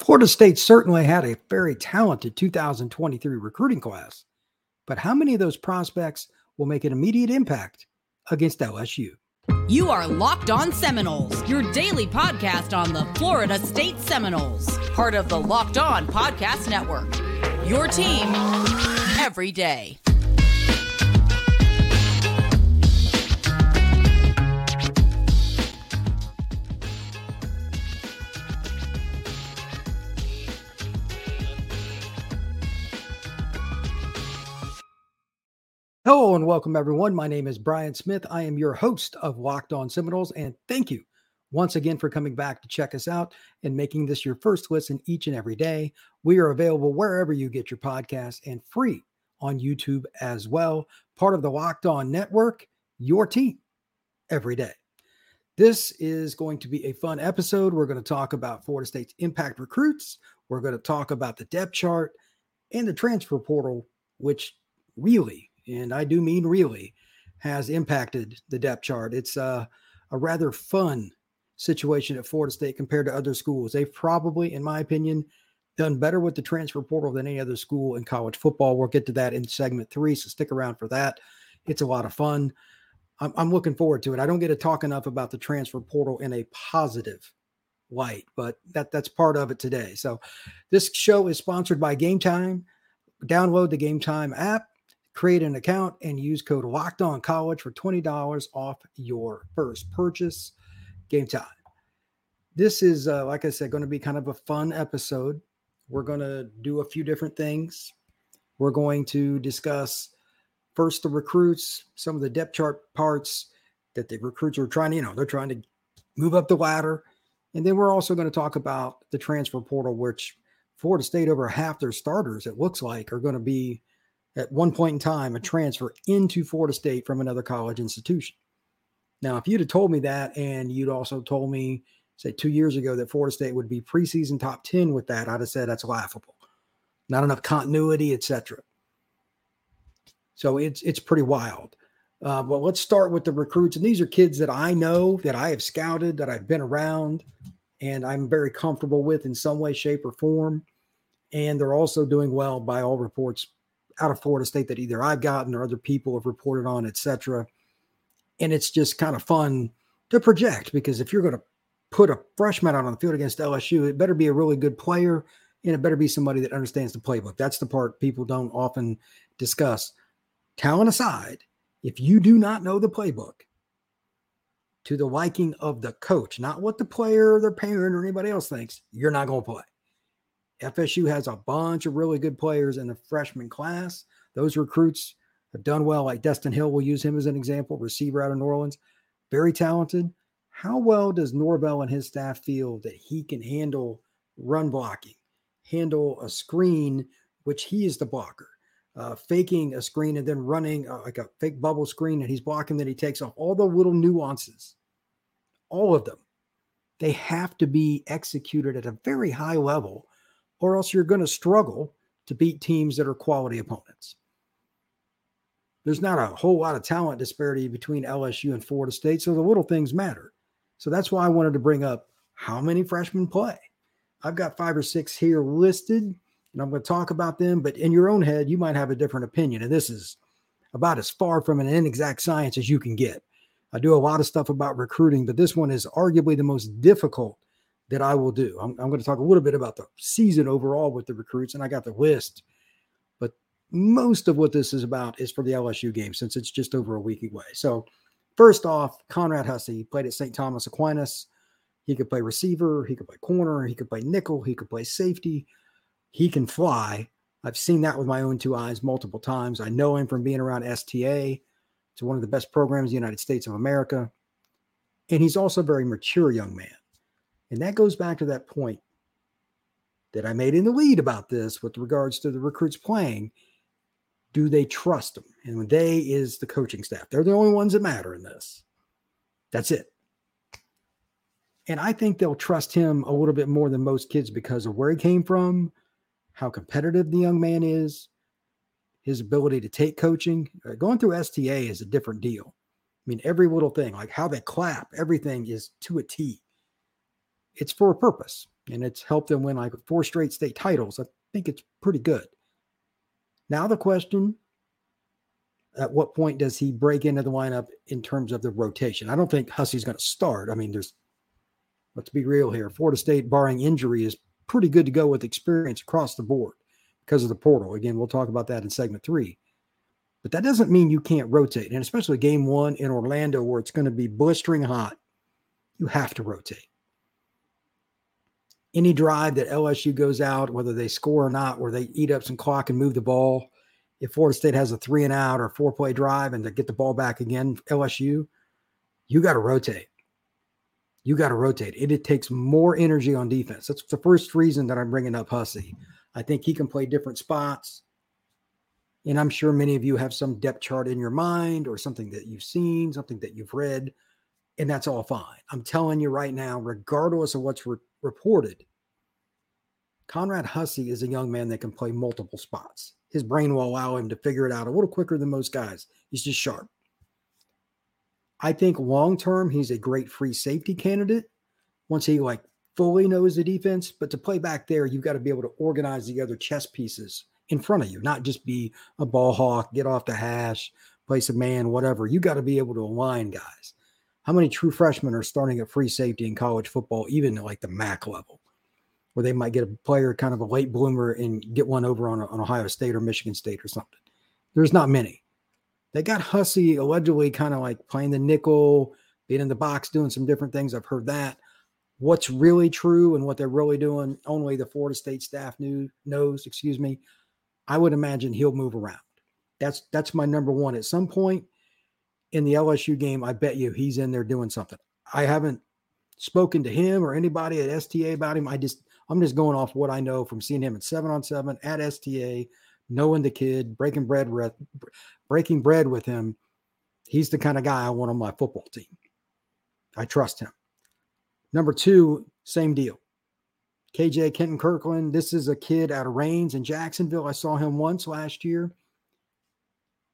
Florida State certainly had a very talented 2023 recruiting class, but how many of those prospects will make an immediate impact against LSU? You are Locked On Seminoles, your daily podcast on the Florida State Seminoles, part of the Locked On Podcast Network. Your team every day. Hello and welcome, everyone. My name is Brian Smith. I am your host of Locked On Seminoles, and thank you once again for coming back to check us out and making this your first listen each and every day. We are available wherever you get your podcasts and free on YouTube as well. Part of the Locked On Network, your team every day. This is going to be a fun episode. We're going to talk about Florida State's impact recruits. We're going to talk about the depth chart and the transfer portal, which really and I do mean really, has impacted the depth chart. It's a, a rather fun situation at Florida State compared to other schools. They've probably, in my opinion, done better with the transfer portal than any other school in college football. We'll get to that in segment three, so stick around for that. It's a lot of fun. I'm, I'm looking forward to it. I don't get to talk enough about the transfer portal in a positive light, but that that's part of it today. So, this show is sponsored by Game Time. Download the Game Time app create an account and use code locked on college for $20 off your first purchase. Game time. This is uh, like i said going to be kind of a fun episode. We're going to do a few different things. We're going to discuss first the recruits some of the depth chart parts that the recruits are trying to you know they're trying to move up the ladder. And then we're also going to talk about the transfer portal which florida state over half their starters it looks like are going to be at one point in time a transfer into Florida State from another college institution. Now, if you'd have told me that, and you'd also told me, say, two years ago that Florida State would be preseason top 10 with that, I'd have said that's laughable. Not enough continuity, etc. So it's it's pretty wild. Uh, but let's start with the recruits, and these are kids that I know, that I have scouted, that I've been around, and I'm very comfortable with in some way, shape, or form. And they're also doing well by all reports out of Florida State that either I've gotten or other people have reported on, etc. And it's just kind of fun to project because if you're going to put a freshman out on the field against LSU, it better be a really good player and it better be somebody that understands the playbook. That's the part people don't often discuss. Talent aside, if you do not know the playbook to the liking of the coach, not what the player or their parent or anybody else thinks, you're not going to play. FSU has a bunch of really good players in the freshman class. Those recruits have done well, like Destyn Hill. We'll use him as an example, receiver out of New Orleans, very talented. How well does Norvell and his staff feel that he can handle run blocking, handle a screen, which he is the blocker, uh, faking a screen and then running uh, like a fake bubble screen and he's blocking that he takes off all the little nuances, all of them. They have to be executed at a very high level or else you're going to struggle to beat teams that are quality opponents. There's not a whole lot of talent disparity between LSU and Florida State, so the little things matter. So that's why I wanted to bring up how many freshmen play. I've got five or six here listed, and I'm going to talk about them, but in your own head, you might have a different opinion. And this is about as far from an inexact science as you can get. I do a lot of stuff about recruiting, but this one is arguably the most difficult that I will do. I'm, I'm going to talk a little bit about the season overall with the recruits, and I got the list. But most of what this is about is for the LSU game since it's just over a week away. So, first off, Conrad Hussey played at St. Thomas Aquinas. He could play receiver, he could play corner, he could play nickel, he could play safety. He can fly. I've seen that with my own two eyes multiple times. I know him from being around STA. It's one of the best programs in the United States of America. And he's also a very mature young man. And that goes back to that point that I made in the lead about this with regards to the recruits playing. Do they trust them? And when they is the coaching staff, they're the only ones that matter in this. That's it. And I think they'll trust him a little bit more than most kids because of where he came from, how competitive the young man is, his ability to take coaching. Uh, going through STA is a different deal. I mean, every little thing, like how they clap, everything is to a T it's for a purpose. and it's helped them win like four straight state titles. I think it's pretty good. Now the question at what point does he break into the lineup in terms of the rotation? I don't think Hussey's going to start. I mean, there's let's be real here. Florida State, barring injury, is pretty good to go with experience across the board because of the portal. Again, we'll talk about that in segment three. But that doesn't mean you can't rotate. And especially game one in Orlando, where it's going to be blistering hot, you have to rotate. Any drive that LSU goes out, whether they score or not, where they eat up some clock and move the ball, if Florida State has a three and out or four play drive and to get the ball back again, LSU, you got to rotate. You got to rotate. It, it takes more energy on defense. That's the first reason that I'm bringing up Hussey. I think he can play different spots. And I'm sure many of you have some depth chart in your mind or something that you've seen, something that you've read, and that's all fine. I'm telling you right now, regardless of what's re- reported, Conrad Hussey is a young man that can play multiple spots. His brain will allow him to figure it out a little quicker than most guys. He's just sharp. I think long term, he's a great free safety candidate once he like fully knows the defense. But to play back there, you've got to be able to organize the other chess pieces in front of you, not just be a ball hawk, get off the hash, place a man, whatever. You got to be able to align guys. How many true freshmen are starting at free safety in college football, even like the MAC level, where they might get a player kind of a late bloomer and get one over on, on Ohio State or Michigan State or something? There's not many. They got Hussey allegedly kind of like playing the nickel, being in the box, doing some different things. I've heard that. What's really true and what they're really doing, only the Florida State staff knew, knows, excuse me. I would imagine he'll move around. That's that's my number one. At some point in the LSU game, I bet you he's in there doing something. I haven't spoken to him or anybody at STA about him. I just I'm just going off what I know from seeing him at seven on seven at STA, knowing the kid, breaking bread with breaking bread with him. He's the kind of guy I want on my football team. I trust him. Number two, same deal. KJ Kenton Kirkland. This is a kid out of Raines in Jacksonville. I saw him once last year.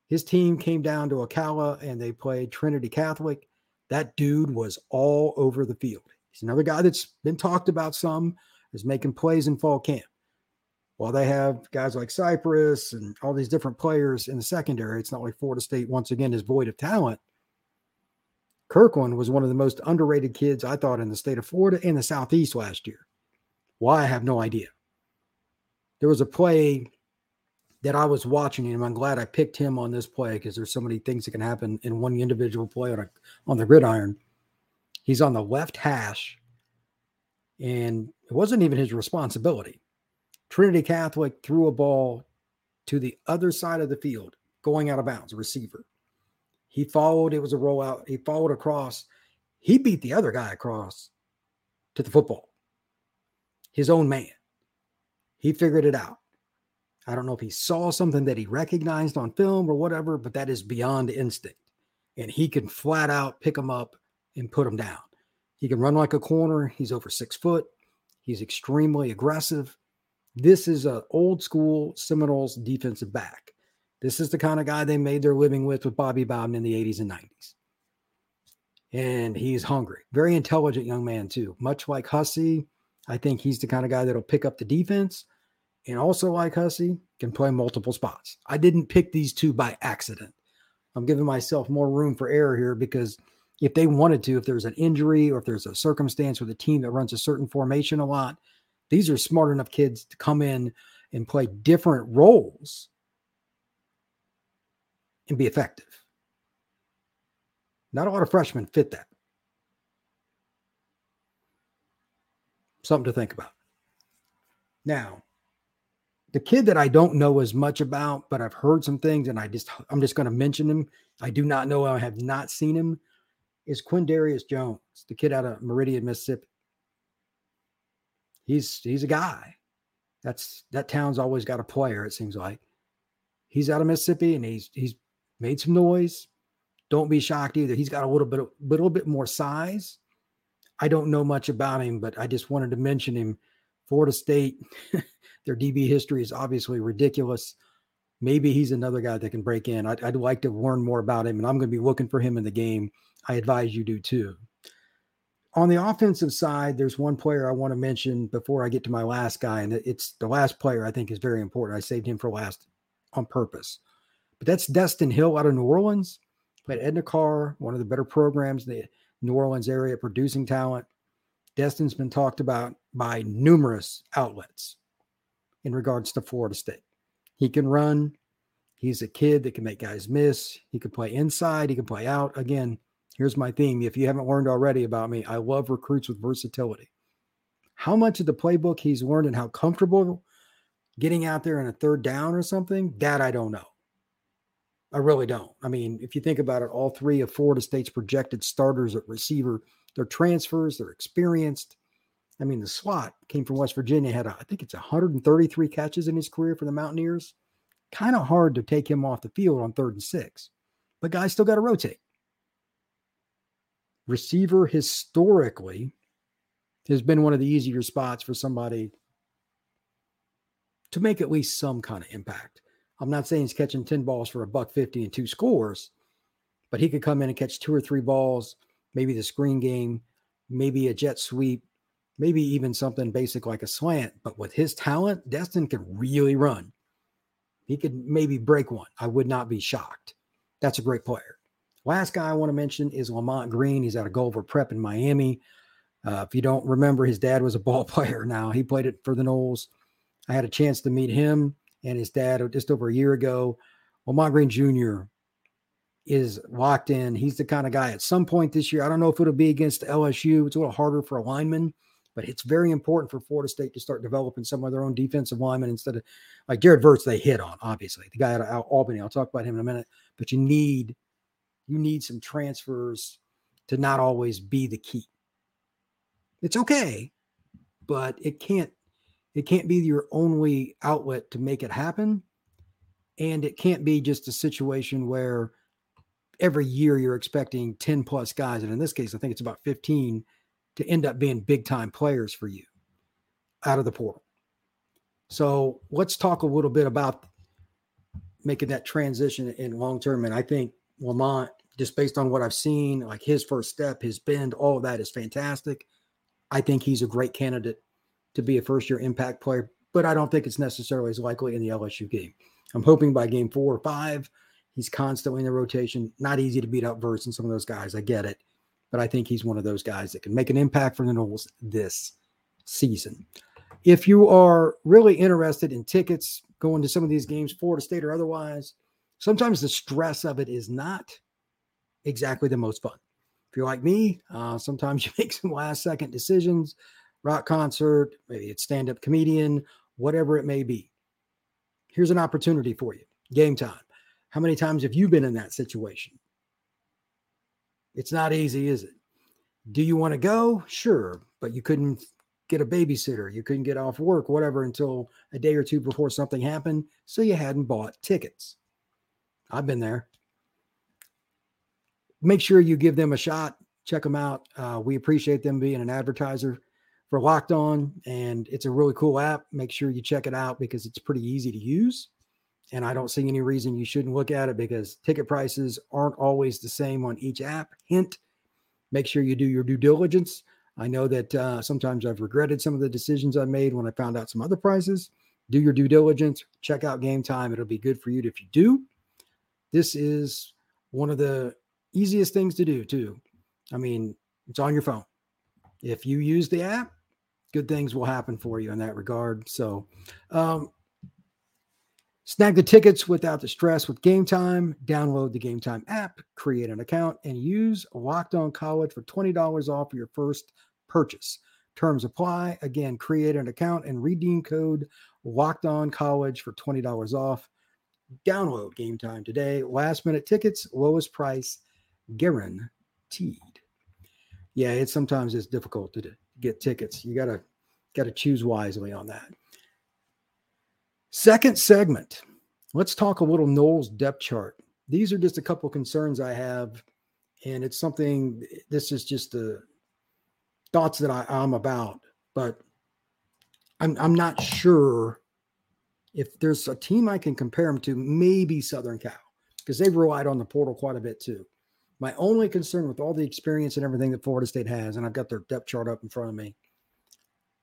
His team came down to Ocala and they played Trinity Catholic. That dude was all over the field. He's another guy that's been talked about some, is making plays in fall camp. While they have guys like Cypress and all these different players in the secondary, it's not like Florida State once again is void of talent. Kirkland was one of the most underrated kids I thought in the state of Florida and the Southeast last year. Why? I have no idea. There was a play that I was watching him. I'm glad I picked him on this play because there's so many things that can happen in one individual play on, a, on the gridiron. He's on the left hash, and it wasn't even his responsibility. Trinity Catholic threw a ball to the other side of the field, going out of bounds, receiver. He followed, it was a rollout. He followed across. He beat the other guy across to the football his own man. He figured it out. I don't know if he saw something that he recognized on film or whatever, but that is beyond instinct. And he can flat out pick him up and put him down. He can run like a corner. He's over six foot. He's extremely aggressive. This is an old school Seminoles defensive back. This is the kind of guy they made their living with with Bobby Bowden in the 80s and 90s. And he's hungry. Very intelligent young man, too. Much like Hussey, I think he's the kind of guy that'll pick up the defense and also, like Hussey, can play multiple spots. I didn't pick these two by accident. I'm giving myself more room for error here because if they wanted to, if there's an injury or if there's a circumstance with a team that runs a certain formation a lot, these are smart enough kids to come in and play different roles and be effective. Not a lot of freshmen fit that. something to think about. Now, the kid that I don't know as much about, but I've heard some things, and I just I'm just going to mention him. I do not know. I have not seen him. Is Quindarius Jones, the kid out of Meridian, Mississippi? He's he's a guy. That's that town's always got a player. It seems like he's out of Mississippi, and he's he's made some noise. Don't be shocked either. He's got a little bit a little bit more size I don't know much about him, but I just wanted to mention him. Florida State, their DB history is obviously ridiculous. Maybe he's another guy that can break in. I'd, I'd like to learn more about him, and I'm going to be looking for him in the game. I advise you do too. on the offensive side, there's one player I want to mention before I get to my last guy, and it's the last player I think is very important. I saved him for last on purpose, but that's Destyn Hill out of New Orleans. Played Edna Karr, one of the better programs in the New Orleans area, producing talent. Destyn's been talked about by numerous outlets in regards to Florida State. He can run. He's a kid that can make guys miss. He can play inside. He can play out. Again, Here's my theme. If you haven't learned already about me, I love recruits with versatility. How much of the playbook he's learned and how comfortable getting out there in a third down or something, that I don't know. I really don't. I mean, if you think about it, all three of Florida State's projected starters at receiver, they're transfers, they're experienced. I mean, the slot came from West Virginia, had, a, I think it's 133 catches in his career for the Mountaineers. Kind of hard to take him off the field on third and six, but guys still got to rotate receiver historically has been one of the easier spots for somebody to make at least some kind of impact. I'm not saying he's catching 10 balls for a buck 50 and two scores, but he could come in and catch two or three balls, maybe the screen game, maybe a jet sweep, maybe even something basic like a slant. But with his talent, Destyn could really run. He could maybe break one. I would not be shocked. That's a great player. Last guy I want to mention is Lamont Green. He's out of Gulliver Prep in Miami. Uh, if you don't remember, his dad was a ball player. Now he played it for the Noles. I had a chance to meet him and his dad just over a year ago. Lamont Green Jr. is locked in. He's the kind of guy at some point this year. I don't know if it'll be against LSU. It's a little harder for a lineman, but it's very important for Florida State to start developing some of their own defensive linemen instead of like Jared Verse, they hit on, obviously. The guy out of Albany. I'll talk about him in a minute. But you need you need some transfers to not always be the key. It's okay, but it can't it can't be your only outlet to make it happen. And it can't be just a situation where every year you're expecting 10 plus guys. And in this case, I think it's about 15 to end up being big time players for you out of the portal. So let's talk a little bit about making that transition in long term. And I think Lamont, just based on what I've seen, like his first step, his bend, all of that is fantastic. I think he's a great candidate to be a first year impact player, but I don't think it's necessarily as likely in the LSU game. I'm hoping by game four or five, he's constantly in the rotation. Not easy to beat up Verse and some of those guys. I get it. But I think he's one of those guys that can make an impact for the Noles this season. If you are really interested in tickets going to some of these games, Florida State or otherwise, sometimes the stress of it is not exactly the most fun. If you're like me, uh, sometimes you make some last second decisions, rock concert, maybe it's stand up comedian, whatever it may be. Here's an opportunity for you game time. How many times have you been in that situation? It's not easy, is it? Do you want to go? Sure, but you couldn't get a babysitter. You couldn't get off work, whatever, until a day or two before something happened. So you hadn't bought tickets. I've been there. Make sure you give them a shot. Check them out. Uh, we appreciate them being an advertiser for Locked On, and it's a really cool app. Make sure you check it out because it's pretty easy to use. And I don't see any reason you shouldn't look at it because ticket prices aren't always the same on each app. Hint, make sure you do your due diligence. I know that uh, sometimes I've regretted some of the decisions I made when I found out some other prices. Do your due diligence, check out game time. It'll be good for you if you do. This is one of the easiest things to do, too. I mean, it's on your phone. If you use the app, good things will happen for you in that regard. So, um, snag the tickets without the stress with Game Time. Download the Game Time app, create an account, and use Locked On College for $20 off your first purchase. Terms apply. Again, create an account and redeem code Locked On College for $20 off. Download game time today. Last minute tickets, lowest price guaranteed. Yeah, it's sometimes it's difficult to get tickets. You gotta gotta choose wisely on that. Second segment. Let's talk a little Noles depth chart. These are just a couple concerns I have, and it's something. This is just the thoughts that I, I'm about, but I'm I'm not sure if there's a team I can compare them to, maybe Southern Cal, because they've relied on the portal quite a bit too. My only concern with all the experience and everything that Florida State has, and I've got their depth chart up in front of me,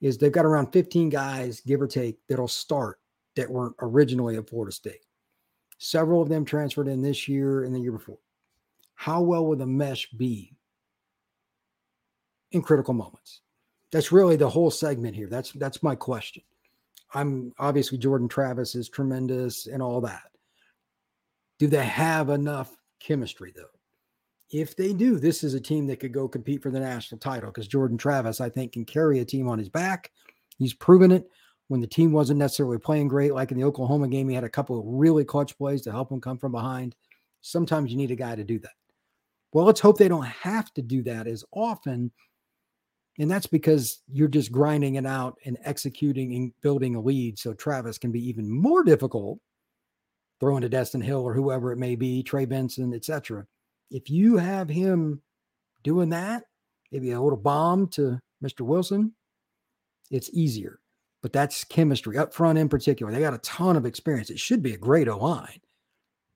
is they've got around 15 guys, give or take, that'll start that weren't originally at Florida State. Several of them transferred in this year and the year before. How well will the mesh be in critical moments? That's really the whole segment here. That's that's my question. I'm obviously Jordan Travis is tremendous and all that. Do they have enough chemistry though? If they do, this is a team that could go compete for the national title because Jordan Travis, I think, can carry a team on his back. He's proven it when the team wasn't necessarily playing great, like in the Oklahoma game. He had a couple of really clutch plays to help him come from behind. Sometimes you need a guy to do that. Well, let's hope they don't have to do that as often. And that's because you're just grinding it out and executing and building a lead. So Travis can be even more difficult throwing to Destyn Hill or whoever it may be, Trey Benson, etc. If you have him doing that, maybe a little bomb to Mr. Wilson, it's easier. But that's chemistry up front in particular. They got a ton of experience. It should be a great O line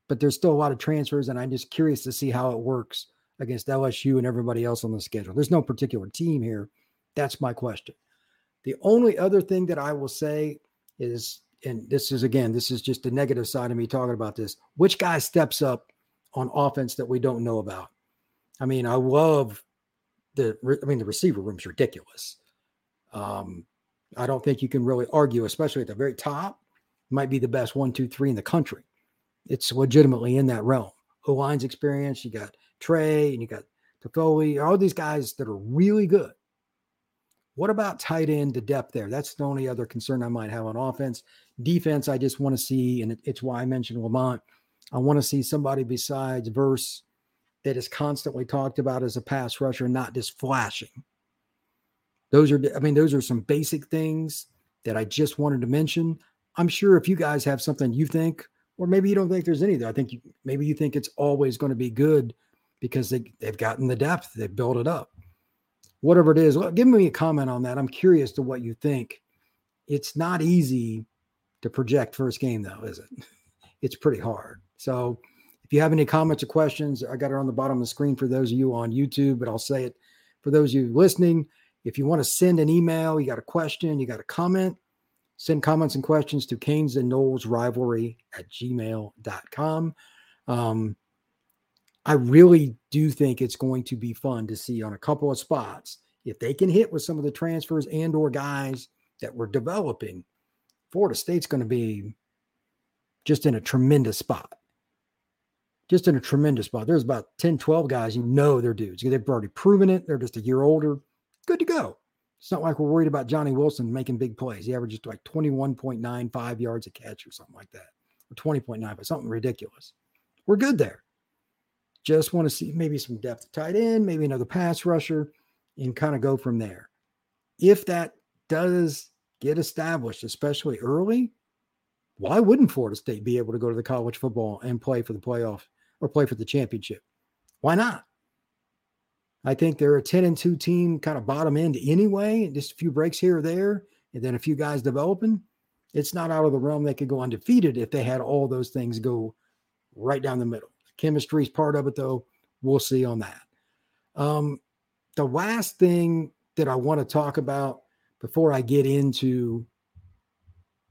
but there's still a lot of transfers, and I'm just curious to see how it works against LSU and everybody else on the schedule. There's no particular team here. That's my question. The only other thing that I will say is, and this is again, this is just the negative side of me talking about this. Which guy steps up on offense that we don't know about? I mean, I love the. I mean, the receiver room's ridiculous. Um, I don't think you can really argue, especially at the very top. Might be the best one, two, three in the country it's legitimately in that realm. O line's experience, you got Trey and you got Toffoli, all these guys that are really good. What about tight end to depth there? That's the only other concern I might have on offense. Defense, I just want to see, and it's why I mentioned Lamont. I want to see somebody besides Verse that is constantly talked about as a pass rusher, not just flashing. Those are, I mean, those are some basic things that I just wanted to mention. I'm sure if you guys have something you think or maybe you don't think there's any. There. I think you, maybe you think it's always going to be good because they, they've gotten the depth, they've built it up. Whatever it is, give me a comment on that. I'm curious to what you think. It's not easy to project first game, though, is it? It's pretty hard. So if you have any comments or questions, I got it on the bottom of the screen for those of you on YouTube, but I'll say it for those of you listening. If you want to send an email, you got a question, you got a comment, Send comments and questions to Canes and Noles rivalry at gmail.com. Um, I really do think it's going to be fun to see on a couple of spots if they can hit with some of the transfers and or guys that we're developing. Florida State's going to be just in a tremendous spot. Just in a tremendous spot. There's about 10, 12 guys you know they're dudes. They've already proven it. They're just a year older. Good to go. It's not like we're worried about Johnny Wilson making big plays. He averages like 21.95 yards a catch or something like that, or 20.9, but something ridiculous. We're good there. Just want to see maybe some depth tight end, maybe another pass rusher, and kind of go from there. If that does get established, especially early, why wouldn't Florida State be able to go to the college football and play for the playoff or play for the championship? Why not? I think they're a 10 and 2 team, kind of bottom end anyway, just a few breaks here or there, and then a few guys developing. It's not out of the realm they could go undefeated if they had all those things go right down the middle. Chemistry is part of it, though. We'll see on that. Um, the last thing that I want to talk about before I get into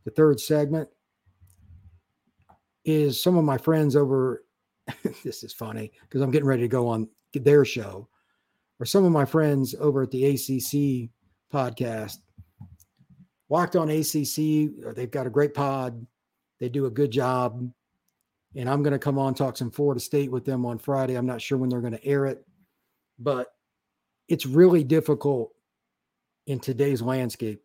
the third segment is some of my friends over. this is funny because I'm getting ready to go on their show or some of my friends over at the ACC podcast. Locked on ACC, uh, they've got a great pod. They do a good job. And I'm going to come on talk some Florida State with them on Friday. I'm not sure when they're going to air it, but it's really difficult in today's landscape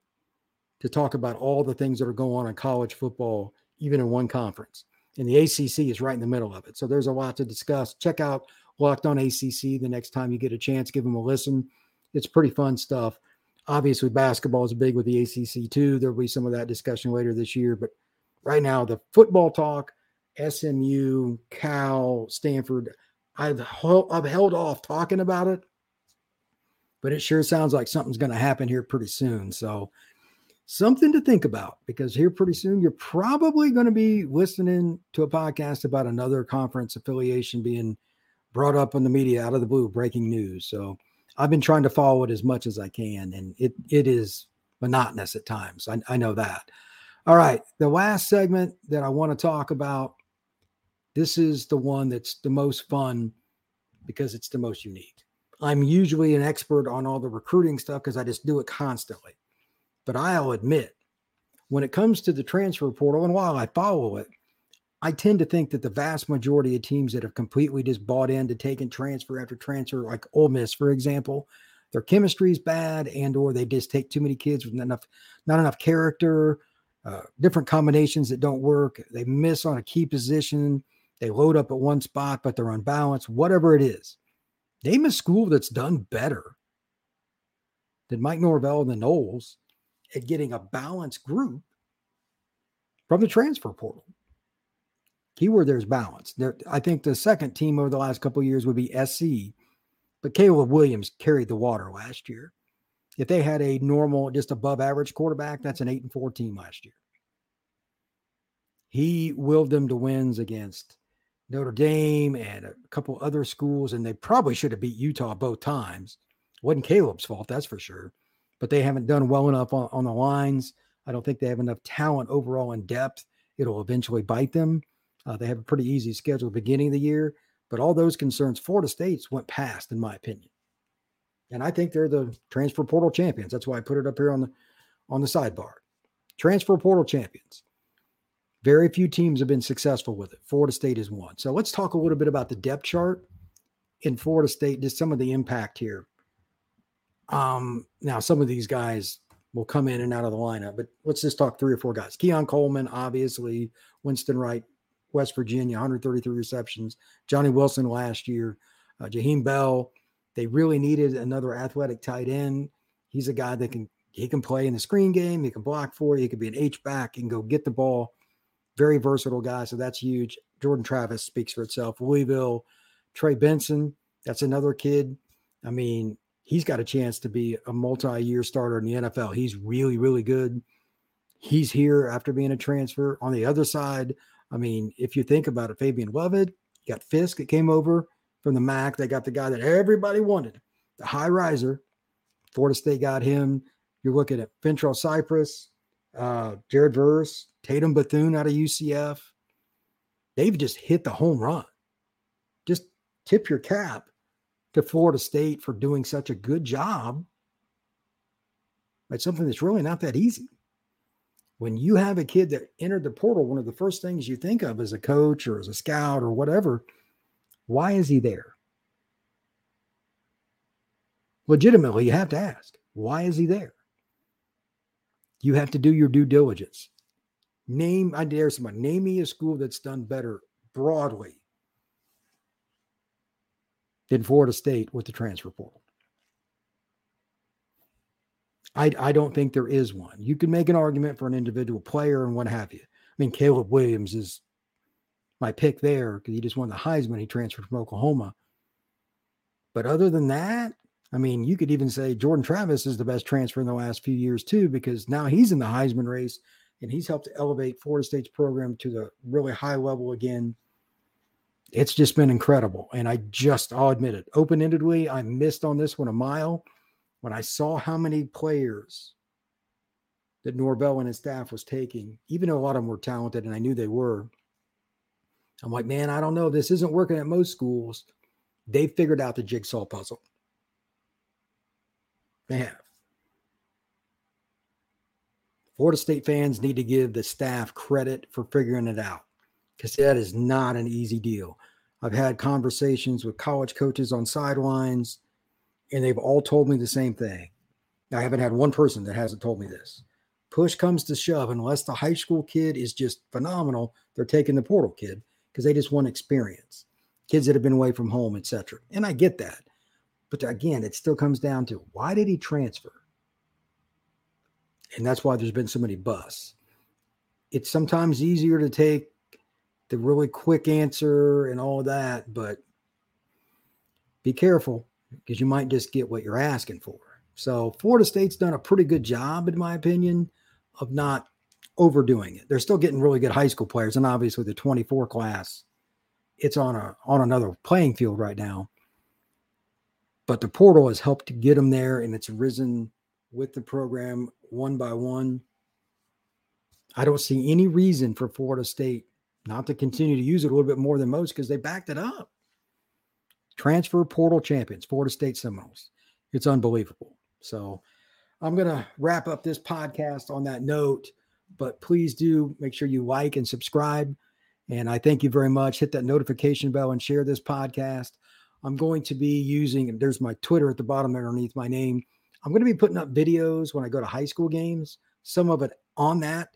to talk about all the things that are going on in college football, even in one conference. And the ACC is right in the middle of it. So there's a lot to discuss. Check out Locked on ACC the next time you get a chance. Give them a listen. It's pretty fun stuff. Obviously, basketball is big with the ACC too. There'll be some of that discussion later this year. But right now, the football talk, SMU, Cal, Stanford, I've, I've held off talking about it, but it sure sounds like something's going to happen here pretty soon. So, something to think about because here pretty soon you're probably going to be listening to a podcast about another conference affiliation being brought up in the media out of the blue, breaking news. So I've been trying to follow it as much as I can, and it it is monotonous at times. I, I know that. All right, the last segment that I want to talk about. This is the one that's the most fun because it's the most unique. I'm usually an expert on all the recruiting stuff because I just do it constantly. But I'll admit, when it comes to the transfer portal, and while I follow it, I tend to think that the vast majority of teams that have completely just bought into taking transfer after transfer, like Ole Miss, for example, their chemistry is bad, and or they just take too many kids with not enough, not enough character, uh, different combinations that don't work. They miss on a key position. They load up at one spot, but they're unbalanced. Whatever it is, name a school that's done better than Mike Norvell and the Noles at getting a balanced group from the transfer portal keyword there's balance. There, I think the second team over the last couple years would be SC, but Caleb Williams carried the water last year. If they had a normal, just above average quarterback, that's an eight and four team last year. He willed them to wins against Notre Dame and a couple other schools, and they probably should have beat Utah both times. Wasn't Caleb's fault, that's for sure. But they haven't done well enough on, on the lines. I don't think they have enough talent overall in depth. It'll eventually bite them. Uh, they have a pretty easy schedule beginning of the year, but all those concerns, Florida State's went past, in my opinion. And I think they're the transfer portal champions. That's why I put it up here on the on the sidebar. Transfer portal champions. Very few teams have been successful with it. Florida State is one. So let's talk a little bit about the depth chart in Florida State, just some of the impact here. Um, now some of these guys will come in and out of the lineup, but let's just talk three or four guys. Keon Coleman, obviously, Winston Wright, West Virginia, 133 receptions. Johnny Wilson last year, uh, Jaheim Bell. They really needed another athletic tight end. He's a guy that can he can play in the screen game. He can block for you. He can be an H back. and go get the ball. Very versatile guy. So that's huge. Jordan Travis speaks for itself. Louisville, Trey Benson. That's another kid. I mean, he's got a chance to be a multi-year starter in the NFL. He's really, really good. He's here after being a transfer. On the other side, I mean, if you think about it, Fabian Lovett, you got Fiske that came over from the MAC. They got the guy that everybody wanted, the high riser. Florida State got him. You're looking at Fentrell Cypress, uh, Jared Verse, Tatum Bethune out of UCF. They've just hit the home run. Just tip your cap to Florida State for doing such a good job. It's something that's really not that easy when you have a kid that entered the portal, one of the first things you think of as a coach or as a scout or whatever, why is he there? Legitimately, you have to ask, why is he there? You have to do your due diligence. Name, I dare somebody, name me a school that's done better broadly than Florida State with the transfer portal. I, I don't think there is one. You can make an argument for an individual player and what have you. I mean, Caleb Williams is my pick there because he just won the Heisman. He transferred from Oklahoma. But other than that, I mean, you could even say Jordan Travis is the best transfer in the last few years, too, because now he's in the Heisman race and he's helped elevate Florida State's program to the really high level again. It's just been incredible. And I just, I'll admit it, open endedly, I missed on this one a mile when I saw how many players that Norvell and his staff was taking, even though a lot of them were talented and I knew they were, I'm like, man, I don't know. This isn't working at most schools. They figured out the jigsaw puzzle. They have. Florida State fans need to give the staff credit for figuring it out because that is not an easy deal. I've had conversations with college coaches on sidelines and they've all told me the same thing. I haven't had one person that hasn't told me this. Push comes to shove, unless the high school kid is just phenomenal, they're taking the portal kid because they just want experience. Kids that have been away from home, etc. And I get that. But again, it still comes down to why did he transfer? And that's why there's been so many busts. It's sometimes easier to take the really quick answer and all that, but be careful because you might just get what you're asking for. So Florida State's done a pretty good job, in my opinion, of not overdoing it. They're still getting really good high school players, and obviously the 24 class it's on a on another playing field right now. But the portal has helped to get them there, and it's risen with the program one by one. I don't see any reason for Florida State not to continue to use it a little bit more than most because they backed it up. Transfer portal champions, Florida State Seminoles. It's unbelievable. So I'm going to wrap up this podcast on that note, but please do make sure you like and subscribe. And I thank you very much. Hit that notification bell and share this podcast. I'm going to be using, there's my Twitter at the bottom underneath my name. I'm going to be putting up videos when I go to high school games, some of it on that.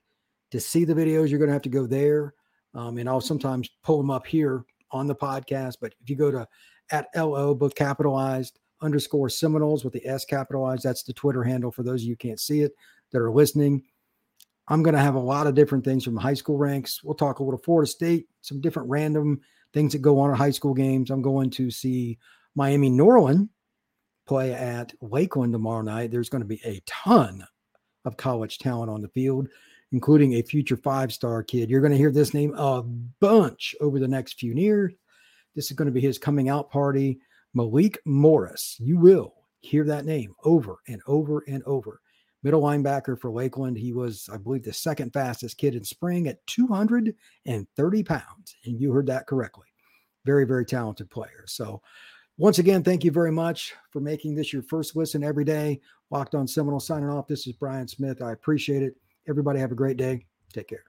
To see the videos, you're going to have to go there. Um, and I'll sometimes pull them up here on the podcast. But if you go to at LO, both capitalized underscore Seminoles with the S capitalized, that's the Twitter handle for those of you can't see it that are listening. I'm going to have a lot of different things from high school ranks. We'll talk a little Florida State, some different random things that go on at high school games. I'm going to see Miami Norland play at Lakeland tomorrow night. There's going to be a ton of college talent on the field, including a future five star kid. You're going to hear this name a bunch over the next few years. This is going to be his coming out party. Malik Morris. You will hear that name over and over and over middle linebacker for Lakeland. He was, I believe, the second fastest kid in spring at 230 pounds. And you heard that correctly. Very, very talented player. So, once again, thank you very much for making this your first listen every day. Locked on Seminole signing off. This is Brian Smith. I appreciate it. Everybody have a great day. Take care.